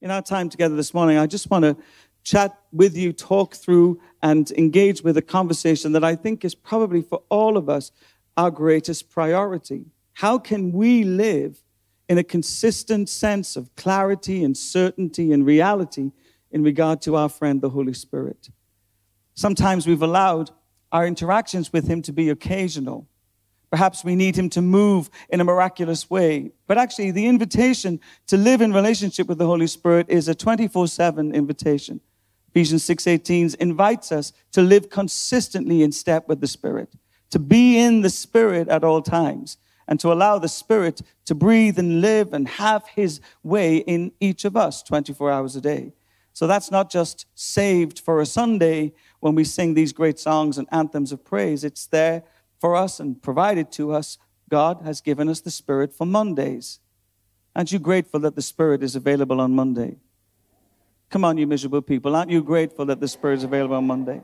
in our time together this morning, I just want to chat with you, talk through, and engage with a conversation that I think is probably for all of us our greatest priority. How can we live in a consistent sense of clarity and certainty and reality in regard to our friend, the Holy Spirit? Sometimes we've allowed our interactions with Him to be occasional. Perhaps we need him to move in a miraculous way. But actually, the invitation to live in relationship with the Holy Spirit is a 24 7 invitation. Ephesians 6:18 invites us to live consistently in step with the Spirit, to be in the Spirit at all times, and to allow the Spirit to breathe and live and have His way in each of us 24 hours a day. So that's not just saved for a Sunday when we sing these great songs and anthems of praise. It's there for us and provided to us, God has given us the Spirit for Mondays. Aren't you grateful that the Spirit is available on Monday? Come on, you miserable people. Aren't you grateful that the Spirit is available on Monday?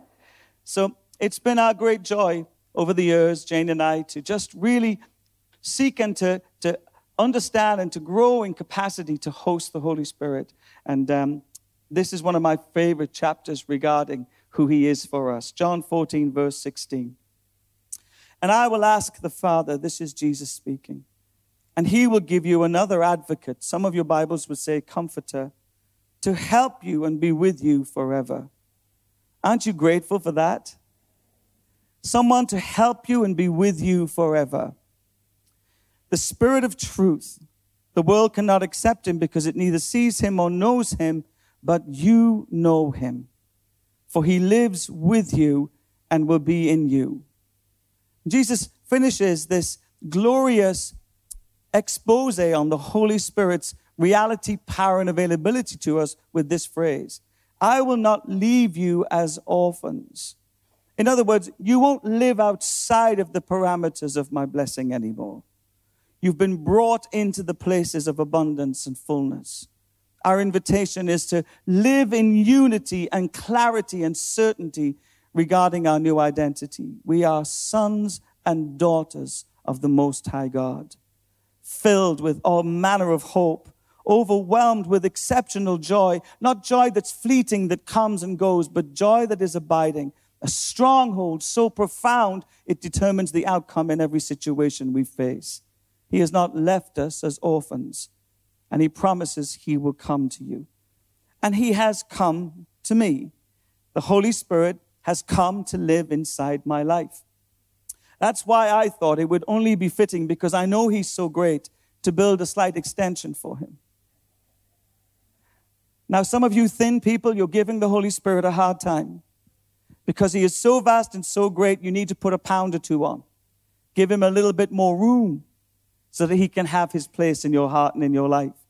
So it's been our great joy over the years, Jane and I, to just really seek and to, to understand and to grow in capacity to host the Holy Spirit. And um, this is one of my favorite chapters regarding who He is for us. John 14, verse 16. And I will ask the Father, this is Jesus speaking, and he will give you another advocate. Some of your Bibles would say comforter, to help you and be with you forever. Aren't you grateful for that? Someone to help you and be with you forever. The Spirit of truth. The world cannot accept him because it neither sees him or knows him, but you know him. For he lives with you and will be in you. Jesus finishes this glorious expose on the Holy Spirit's reality, power, and availability to us with this phrase I will not leave you as orphans. In other words, you won't live outside of the parameters of my blessing anymore. You've been brought into the places of abundance and fullness. Our invitation is to live in unity and clarity and certainty regarding our new identity. We are sons and daughters of the Most High God, filled with all manner of hope, overwhelmed with exceptional joy, not joy that's fleeting, that comes and goes, but joy that is abiding, a stronghold so profound it determines the outcome in every situation we face. He has not left us as orphans, and He promises He will come to you. And He has come to me. The Holy Spirit has come to live inside my life. That's why I thought it would only be fitting because I know he's so great to build a slight extension for him. Now, some of you thin people, you're giving the Holy Spirit a hard time because he is so vast and so great, you need to put a pound or two on. Give him a little bit more room so that he can have his place in your heart and in your life.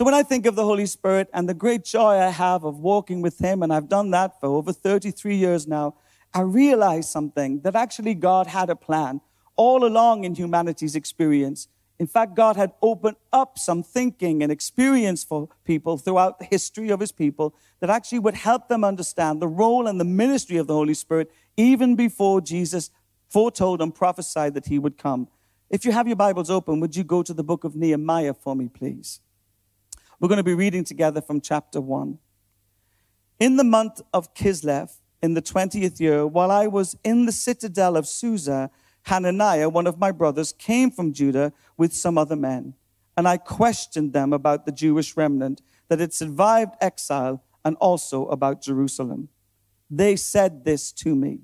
So when I think of the Holy Spirit and the great joy I have of walking with Him, and I've done that for over 33 years now, I realize something that actually God had a plan all along in humanity's experience. In fact, God had opened up some thinking and experience for people throughout the history of His people that actually would help them understand the role and the ministry of the Holy Spirit even before Jesus foretold and prophesied that He would come. If you have your Bibles open, would you go to the book of Nehemiah for me, please? We're going to be reading together from chapter 1. In the month of Kislev, in the 20th year, while I was in the citadel of Susa, Hananiah, one of my brothers, came from Judah with some other men. And I questioned them about the Jewish remnant that had survived exile and also about Jerusalem. They said this to me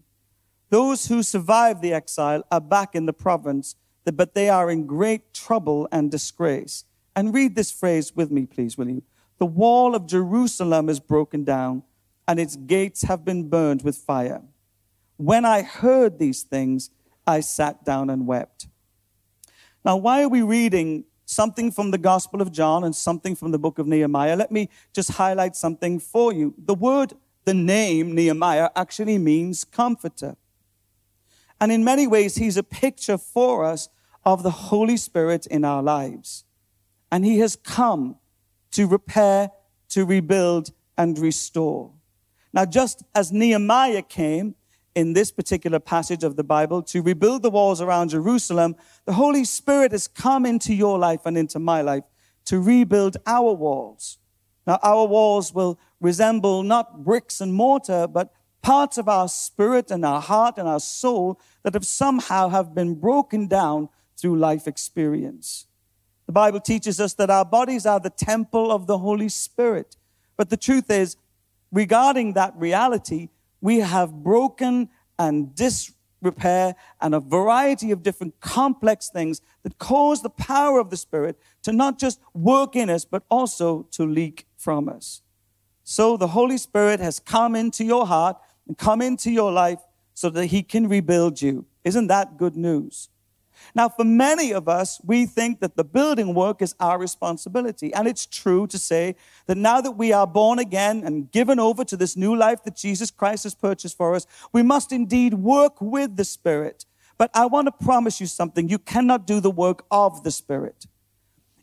Those who survived the exile are back in the province, but they are in great trouble and disgrace. And read this phrase with me, please, will you? The wall of Jerusalem is broken down, and its gates have been burned with fire. When I heard these things, I sat down and wept. Now, why are we reading something from the Gospel of John and something from the book of Nehemiah? Let me just highlight something for you. The word, the name Nehemiah, actually means comforter. And in many ways, he's a picture for us of the Holy Spirit in our lives and he has come to repair, to rebuild, and restore. Now, just as Nehemiah came in this particular passage of the Bible to rebuild the walls around Jerusalem, the Holy Spirit has come into your life and into my life to rebuild our walls. Now, our walls will resemble not bricks and mortar, but parts of our spirit and our heart and our soul that have somehow have been broken down through life experience. The Bible teaches us that our bodies are the temple of the Holy Spirit. But the truth is, regarding that reality, we have broken and disrepair and a variety of different complex things that cause the power of the Spirit to not just work in us, but also to leak from us. So the Holy Spirit has come into your heart and come into your life so that He can rebuild you. Isn't that good news? Now, for many of us, we think that the building work is our responsibility. And it's true to say that now that we are born again and given over to this new life that Jesus Christ has purchased for us, we must indeed work with the Spirit. But I want to promise you something. You cannot do the work of the Spirit.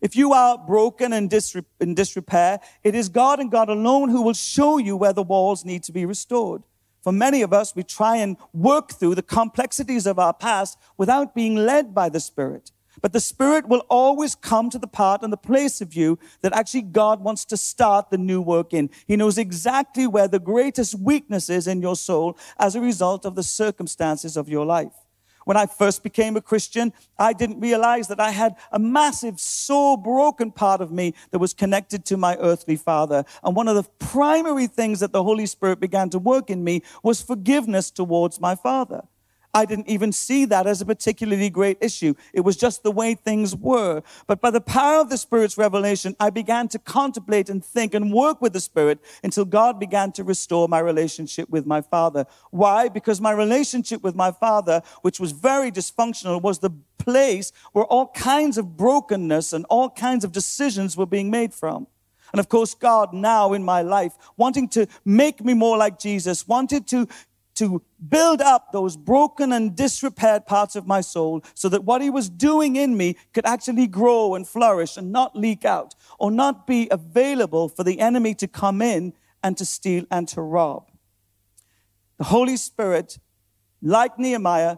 If you are broken and in disrepair, it is God and God alone who will show you where the walls need to be restored. For many of us, we try and work through the complexities of our past without being led by the Spirit. But the Spirit will always come to the part and the place of you that actually God wants to start the new work in. He knows exactly where the greatest weakness is in your soul as a result of the circumstances of your life. When I first became a Christian, I didn't realize that I had a massive, sore, broken part of me that was connected to my earthly father. And one of the primary things that the Holy Spirit began to work in me was forgiveness towards my father. I didn't even see that as a particularly great issue. It was just the way things were. But by the power of the Spirit's revelation, I began to contemplate and think and work with the Spirit until God began to restore my relationship with my Father. Why? Because my relationship with my Father, which was very dysfunctional, was the place where all kinds of brokenness and all kinds of decisions were being made from. And of course, God now in my life, wanting to make me more like Jesus, wanted to to build up those broken and disrepaired parts of my soul so that what he was doing in me could actually grow and flourish and not leak out or not be available for the enemy to come in and to steal and to rob. The Holy Spirit, like Nehemiah,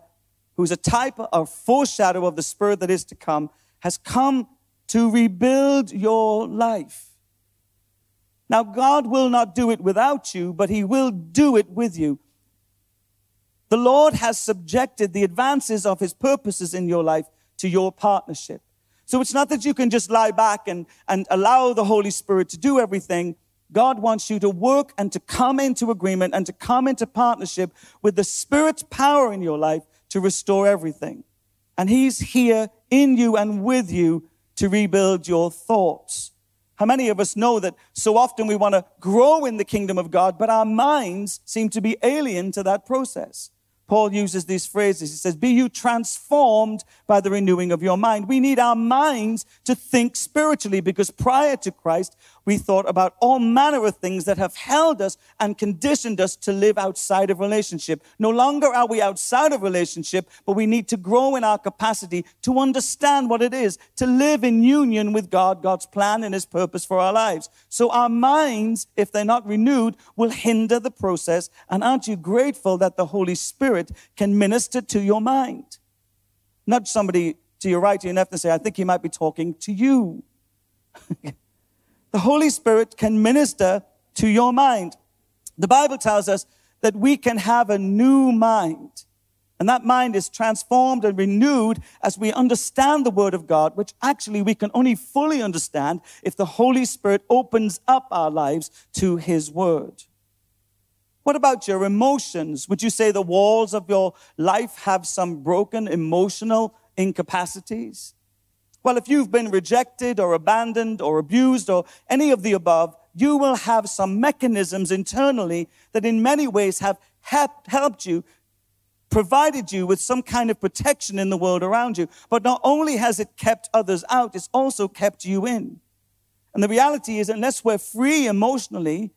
who's a type or foreshadow of the Spirit that is to come, has come to rebuild your life. Now, God will not do it without you, but He will do it with you. The Lord has subjected the advances of his purposes in your life to your partnership. So it's not that you can just lie back and, and allow the Holy Spirit to do everything. God wants you to work and to come into agreement and to come into partnership with the Spirit's power in your life to restore everything. And He's here in you and with you to rebuild your thoughts. How many of us know that so often we want to grow in the kingdom of God, but our minds seem to be alien to that process? Paul uses these phrases. He says, Be you transformed by the renewing of your mind. We need our minds to think spiritually because prior to Christ, we thought about all manner of things that have held us and conditioned us to live outside of relationship. No longer are we outside of relationship, but we need to grow in our capacity to understand what it is to live in union with God, God's plan and his purpose for our lives. So our minds, if they're not renewed, will hinder the process. And aren't you grateful that the Holy Spirit can minister to your mind? Nudge somebody to your right, to your left, and say, I think he might be talking to you. The Holy Spirit can minister to your mind. The Bible tells us that we can have a new mind. And that mind is transformed and renewed as we understand the Word of God, which actually we can only fully understand if the Holy Spirit opens up our lives to His Word. What about your emotions? Would you say the walls of your life have some broken emotional incapacities? Well, if you've been rejected or abandoned or abused or any of the above, you will have some mechanisms internally that in many ways have helped you, provided you with some kind of protection in the world around you. But not only has it kept others out, it's also kept you in. And the reality is, unless we're free emotionally,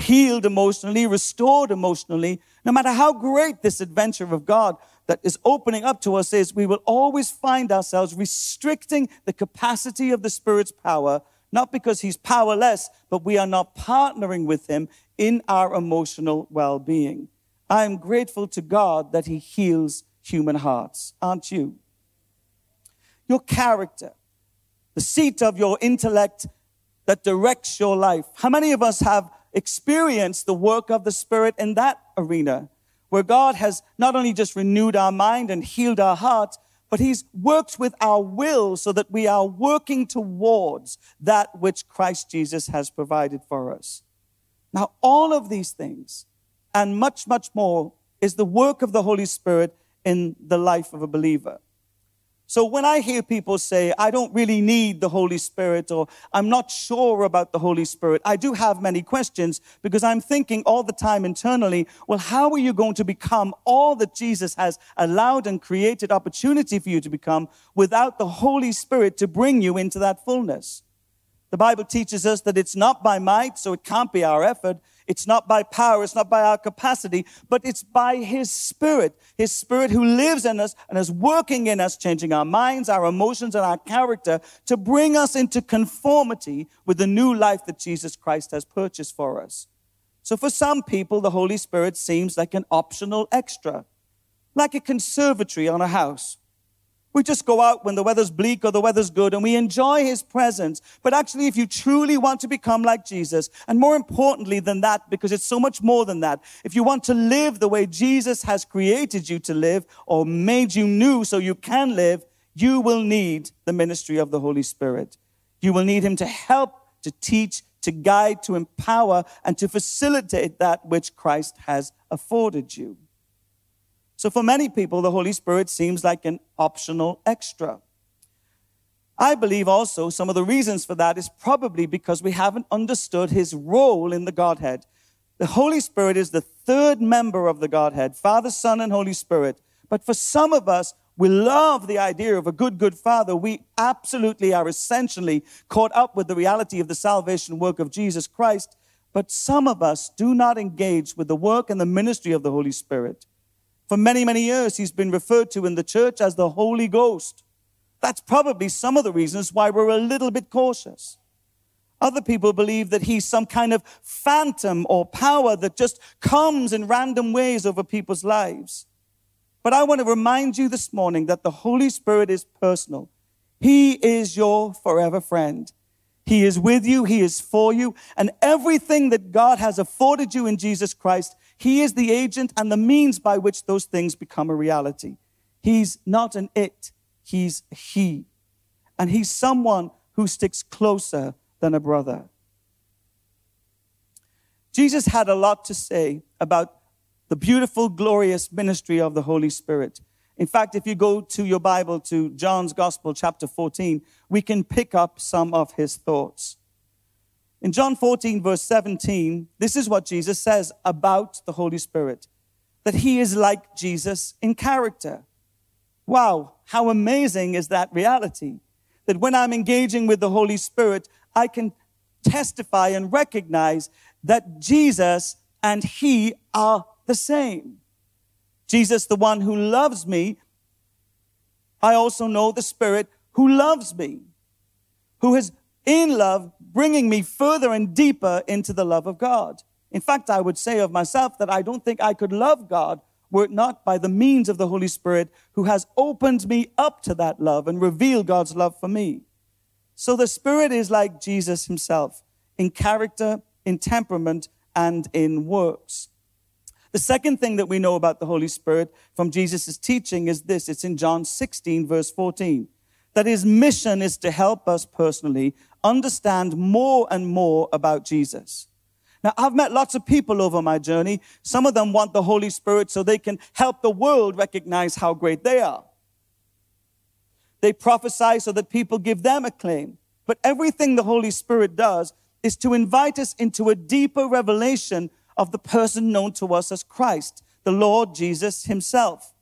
healed emotionally, restored emotionally, no matter how great this adventure of God that is opening up to us is we will always find ourselves restricting the capacity of the Spirit's power, not because He's powerless, but we are not partnering with Him in our emotional well being. I am grateful to God that He heals human hearts, aren't you? Your character, the the seat of your intellect that directs your life. How many of us have experienced the work of the Spirit in that arena, where God has not only just renewed our mind and healed our hearts, but He's worked with our will so that we are working towards that which Christ Jesus has provided for us. Now, all of these things and much, much more is the work of the Holy Spirit in the life of a believer. So when I hear people say, I don't really need the Holy Spirit or I'm not sure about the Holy Spirit, I do have many questions because I'm thinking all the time internally, well, how are you going to become all that Jesus has allowed and created opportunity for you to become without the Holy Spirit to bring you into that fullness? The Bible teaches us that it's not by might, so it can't be our effort. It's not by power, it's not by our capacity, but it's by His Spirit. His Spirit who lives in us and is working in us, changing our minds, our emotions, and our character to bring us into conformity with the new life that Jesus Christ has purchased for us. So for some people, the Holy Spirit seems like an optional extra, like a conservatory on a house. We just go out when the weather's bleak or the weather's good and we enjoy his presence. But actually, if you truly want to become like Jesus, and more importantly than that, because it's so much more than that, if you want to live the way Jesus has created you to live or made you new so you can live, you will need the ministry of the Holy Spirit. You will need him to help, to teach, to guide, to empower, and to facilitate that which Christ has afforded you. So for many people, the Holy Spirit seems like an optional extra. I believe also some of the reasons for that is probably because we haven't understood his role in the Godhead. The Holy Spirit is the third member of the Godhead Father, Son, and Holy Spirit. But for some of us, we love the idea of a good, good father. We absolutely are essentially caught up with the reality of the salvation work of Jesus Christ. But some of us do not engage with the work and the ministry of the Holy Spirit. For many, many years, he's been referred to in the church as the Holy Ghost. That's probably some of the reasons why we're a little bit cautious. Other people believe that he's some kind of phantom or power that just comes in random ways over people's lives. But I want to remind you this morning that the Holy Spirit is personal. He is your forever friend. He is with you. He is for you. And everything that God has afforded you in Jesus Christ, he is the agent and the means by which those things become a reality. He's not an it, he's he. And he's someone who sticks closer than a brother. Jesus had a lot to say about the beautiful, glorious ministry of the Holy Spirit. In fact, if you go to your Bible to John's Gospel, chapter 14, we can pick up some of his thoughts. In John 14, verse 17, this is what Jesus says about the Holy Spirit that he is like Jesus in character. Wow, how amazing is that reality? That when I'm engaging with the Holy Spirit, I can testify and recognize that Jesus and he are the same. Jesus, the one who loves me, I also know the Spirit who loves me, who has in love bringing me further and deeper into the love of God. In fact, I would say of myself that I don't think I could love God were it not by the means of the Holy Spirit who has opened me up to that love and revealed God's love for me. So the Spirit is like Jesus himself in character, in temperament, and in works. The second thing that we know about the Holy Spirit from Jesus' teaching is this. It's in John 16, verse 14 that his mission is to help us personally understand more and more about Jesus. Now, I've met lots of people over my journey. Some of them want the Holy Spirit so they can help the world recognize how great they are. They prophesy so that people give them acclaim. But everything the Holy Spirit does is to invite us into a deeper revelation of the person known to us as Christ, the Lord Jesus himself.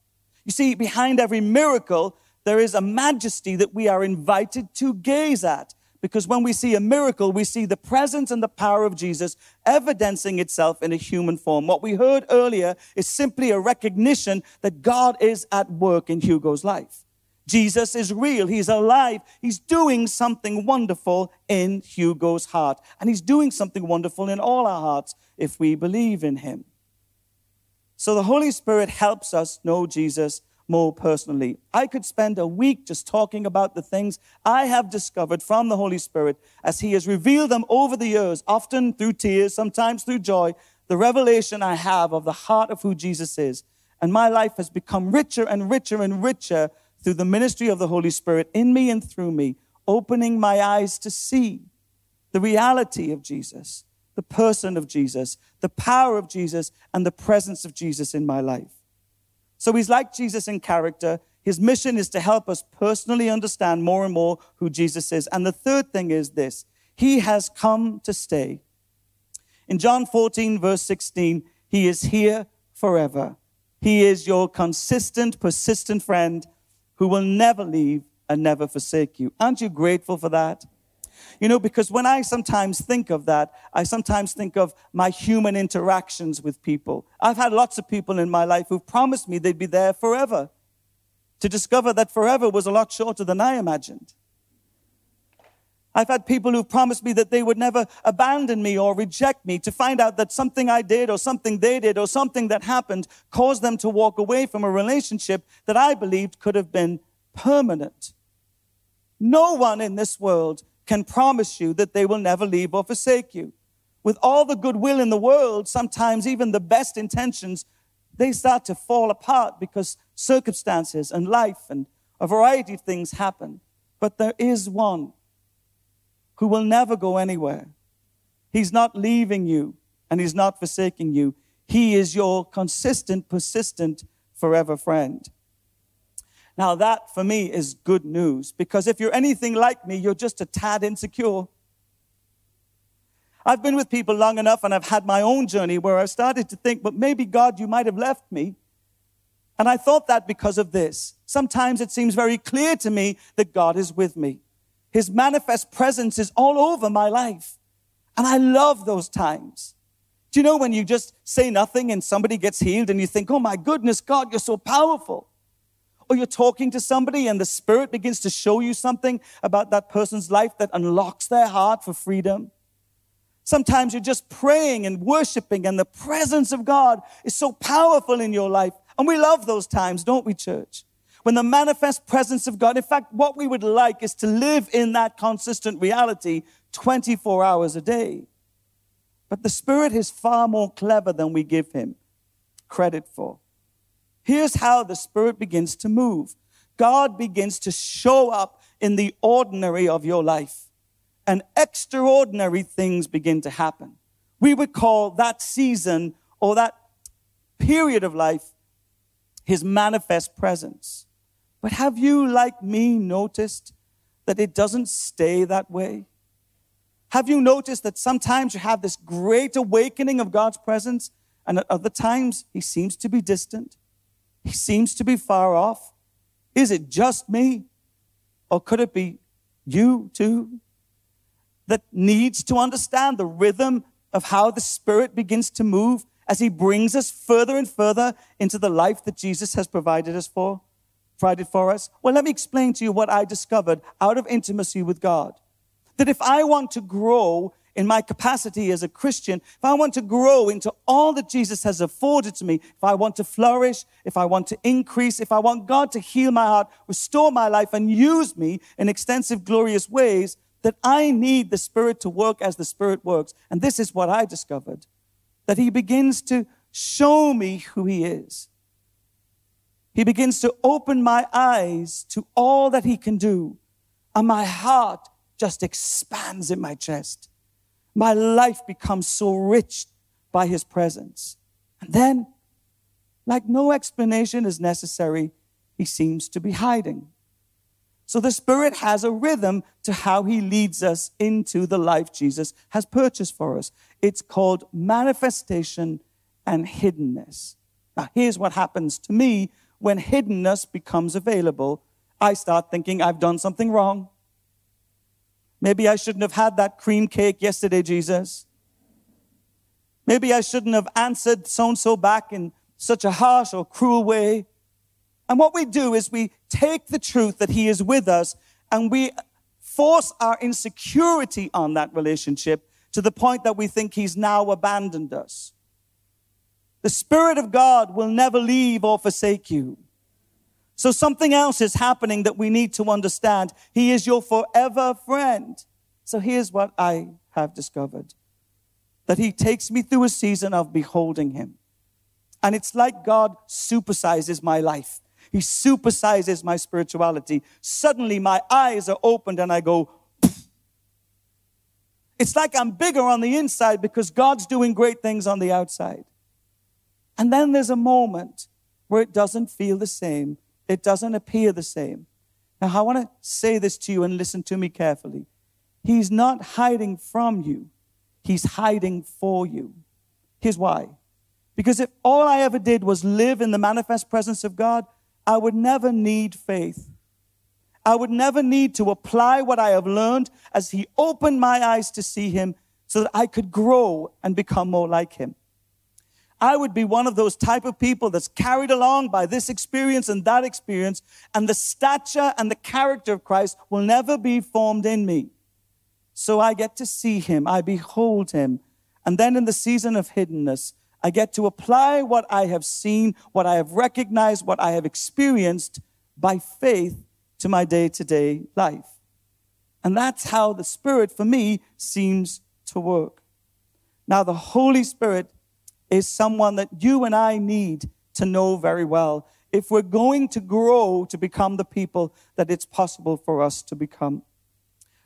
You see, behind every miracle, there is a majesty that we are invited to gaze at. Because when we see a miracle, we see the presence and the power of Jesus evidencing itself in a human form. What we heard earlier is simply a recognition that God is at work in Hugo's life. Jesus is real. He's alive. He's doing something wonderful in Hugo's heart. And he's doing something wonderful in all our hearts if we believe in him. So the Holy Spirit helps us know Jesus more personally. I could spend a week just talking about the things I have discovered from the Holy Spirit as He has revealed them over the years, often through tears, sometimes through joy, the revelation I have of the heart of who Jesus is. And my life has become richer and richer and richer through the ministry of the Holy Spirit in me and through me, opening my eyes to see the reality of Jesus, the person of Jesus, the power of Jesus, and the presence of Jesus in my life. So he's like Jesus in character. His mission is to help us personally understand more and more who Jesus is. And the third thing is this He has come to stay. In John 14, verse 16, He is here forever. He is your consistent, persistent friend who will never leave and never forsake you. Aren't you grateful for that? You know, because when I sometimes think of that, I sometimes think of my human interactions with people. I've had lots of people in my life who've promised me they'd be there forever. To discover that forever was a lot shorter than I imagined. I've had people who've promised me that they would never abandon me or reject me to find out that something I did or something they did or something that happened caused them to walk away from a relationship that I believed could have been permanent. No one in this world can promise you that they will never leave or forsake you. With all the goodwill in the world, sometimes even the best intentions, they start to fall apart because circumstances and life and a variety of things happen. But there is one who will never go anywhere. He's not leaving you and he's not forsaking you. He is your consistent, persistent, forever friend. Now, that for me is good news because if you're anything like me, you're just a tad insecure. I've been with people long enough and I've had my own journey where I've started to think, but maybe God, you might have left me. And I thought that because of this. Sometimes it seems very clear to me that God is with me. His manifest presence is all over my life. And I love those times. Do you know when you just say nothing and somebody gets healed and you think, oh my goodness, God, you're so powerful? Or you're talking to somebody and the Spirit begins to show you something about that person's life that unlocks their heart for freedom. Sometimes you're just praying and worshiping, and the presence of God is so powerful in your life. And we love those times, don't we, church? When the manifest presence of God, in fact, what we would like is to live in that consistent reality 24 hours a day. But the Spirit is far more clever than we give Him credit for. Here's how the Spirit begins to move God begins to show up in the ordinary of your life, and extraordinary things begin to happen. We would call that season or that period of life his manifest presence. But have you, like me, noticed that it doesn't stay that way? Have you noticed that sometimes you have this great awakening of God's presence, and at other times he seems to be distant? He seems to be far off. Is it just me? Or could it be you too? That needs to understand the rhythm of how the Spirit begins to move as He brings us further and further into the life that Jesus has provided us for, provided for us. Well, let me explain to you what I discovered out of intimacy with God. That if I want to grow in my capacity as a Christian, if I want to grow into all that Jesus has afforded to me, if I want to flourish, if I want to increase, if I want God to heal my heart, restore my life, and use me in extensive, glorious ways, that I need the Spirit to work as the Spirit works. And this is what I discovered that He begins to show me who He is. He begins to open my eyes to all that He can do, and my heart just expands in my chest my life becomes so rich by his presence. And then, like no explanation is necessary, he seems to be hiding. So the Spirit has a rhythm to how he leads us into the life Jesus has purchased for us. It's called manifestation and hiddenness. Now, here's what happens to me when hiddenness becomes available. I start thinking I've done something wrong. Maybe I shouldn't have had that cream cake yesterday, Jesus. Maybe I shouldn't have answered so and so back in such a harsh or cruel way. And what we do is we take the truth that He is with us and we force our insecurity on that relationship to the point that we think He's now abandoned us. The Spirit of God will never leave or forsake you. So something else is happening that we need to understand. He is your forever friend. So here's what I have discovered that He takes me through a season of beholding Him. And it's like God supersizes my life. He supersizes my spirituality. Suddenly my eyes are opened and I go, it's like I'm bigger on the inside because God's doing great things on the outside. And then there's a moment where it doesn't feel the same. It doesn't appear the same. Now, I want to say this to you and listen to me carefully. He's not hiding from you, He's hiding for you. Here's why. Because if all I ever did was live in the manifest presence of God, I would never need faith. I would never need to apply what I have learned as He opened my eyes to see Him so that I could grow and become more like Him. I would be one of those type of people that's carried along by this experience and that experience, and the stature and the character of Christ will never be formed in me. So I get to see Him, I behold Him, and then in the season of hiddenness, I get to apply what I have seen, what I have recognized, what I have experienced by faith to my day to day life. And that's how the Spirit for me seems to work. Now, the Holy Spirit is someone that you and I need to know very well if we're going to grow to become the people that it's possible for us to become.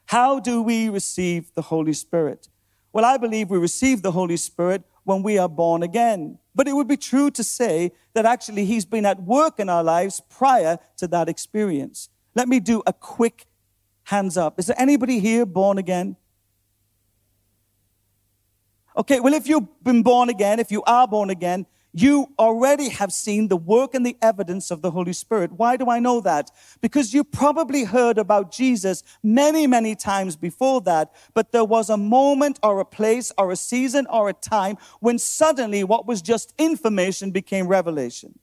How do we receive the Holy Spirit? Well, I believe we receive the Holy Spirit when we are born again. But it would be true to say that actually He's been at work in our lives prior to that experience. Let me do a quick hands up. Is there anybody here born again? Okay, well, if you've been born again, if you are born again, you already have seen the work and the evidence of the Holy Spirit. Why do I know that? Because you probably heard about Jesus many, many times before that, but there was a moment or a place or a season or a time when suddenly what was just information became revelation.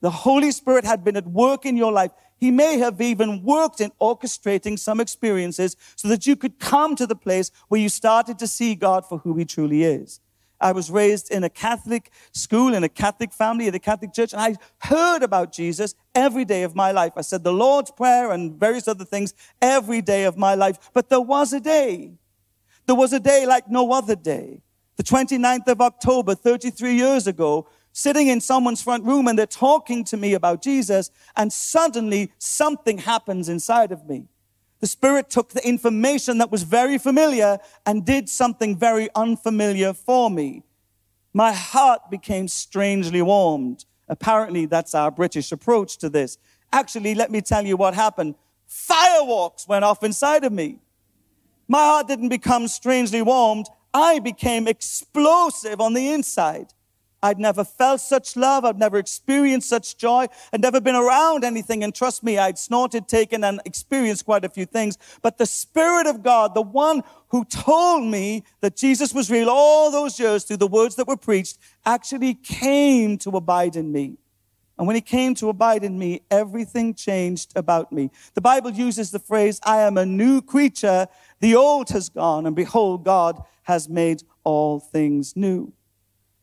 The Holy Spirit had been at work in your life. He may have even worked in orchestrating some experiences so that you could come to the place where you started to see God for who He truly is. I was raised in a Catholic school, in a Catholic family, in a Catholic church, and I heard about Jesus every day of my life. I said the Lord's Prayer and various other things every day of my life. But there was a day. There was a day like no other day. The 29th of October, 33 years ago, sitting in someone's front room and they're talking to me about Jesus, and suddenly something happens inside of me. The Spirit took the information that was very familiar and did something very unfamiliar for me. My heart became strangely warmed. Apparently, that's our British approach to this. Actually, let me tell you what happened. Fireworks went off inside of me. My heart didn't become strangely warmed. I became explosive on the inside. I'd never felt such love. I'd never experienced such joy. I'd never been around anything. And trust me, I'd snorted, taken, and experienced quite a few things. But the Spirit of God, the one who told me that Jesus was real all those years through the words that were preached, actually came to abide in me. And when he came to abide in me, everything changed about me. The Bible uses the phrase, I am a new creature. The old has gone, and behold, God has made all things new.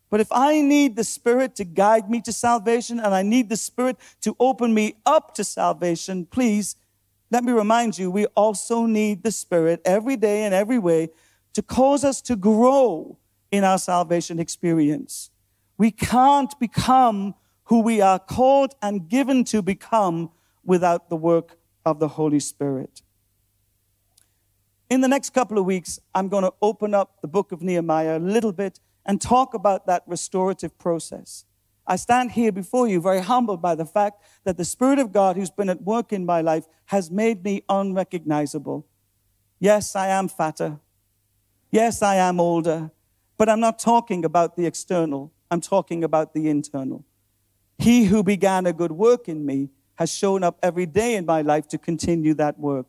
But if I need the Spirit to guide me to salvation and I need the Spirit to open me up to salvation, please let me remind you, we also need the Spirit every day and every way to cause us to grow in our salvation experience. We can't become who we are called and given to become without the work of the Holy Spirit. In the next couple of weeks, I'm going to open up the book of Nehemiah a little bit and talk about that restorative process. I stand here before you very humbled by the fact that the Spirit of God who's been at work in my life has made me unrecognizable. Yes, I am fatter. Yes, I am older. But I'm not talking about the external, I'm talking about the internal. He who began a good work in me has shown up every day in my life to continue that work.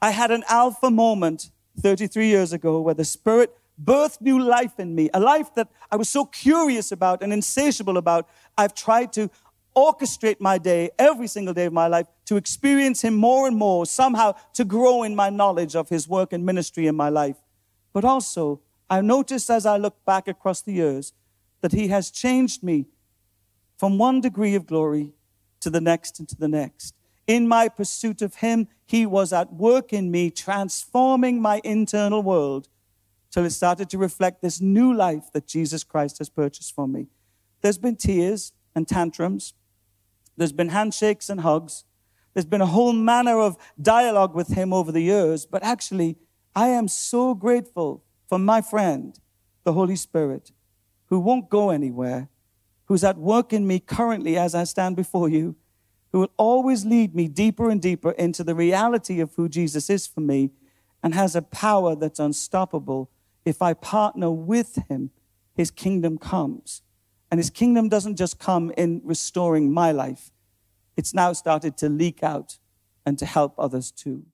I had an alpha moment 33 years ago where the Spirit birthed new life in me, a life that I was so curious about and insatiable about. I've tried to orchestrate my day, every single day of my life, to experience Him more and more, somehow to grow in my knowledge of His work and ministry in my life. But also, I've noticed as I look back across the years that He has changed me from one degree of glory to the next and to the next. In my pursuit of Him, He was at work in me, transforming my internal world till it started to reflect this new life that Jesus Christ has purchased for me. There's been tears and tantrums, there's been handshakes and hugs, there's been a whole manner of dialogue with Him over the years, but actually, I am so grateful for my friend, the Holy Spirit, who won't go anywhere, who's at work in me currently as I stand before you, who will always lead me deeper and deeper into the reality of who Jesus is for me and has a power that's unstoppable. If I partner with him, his kingdom comes. And his kingdom doesn't just come in restoring my life, it's now started to leak out and to help others too.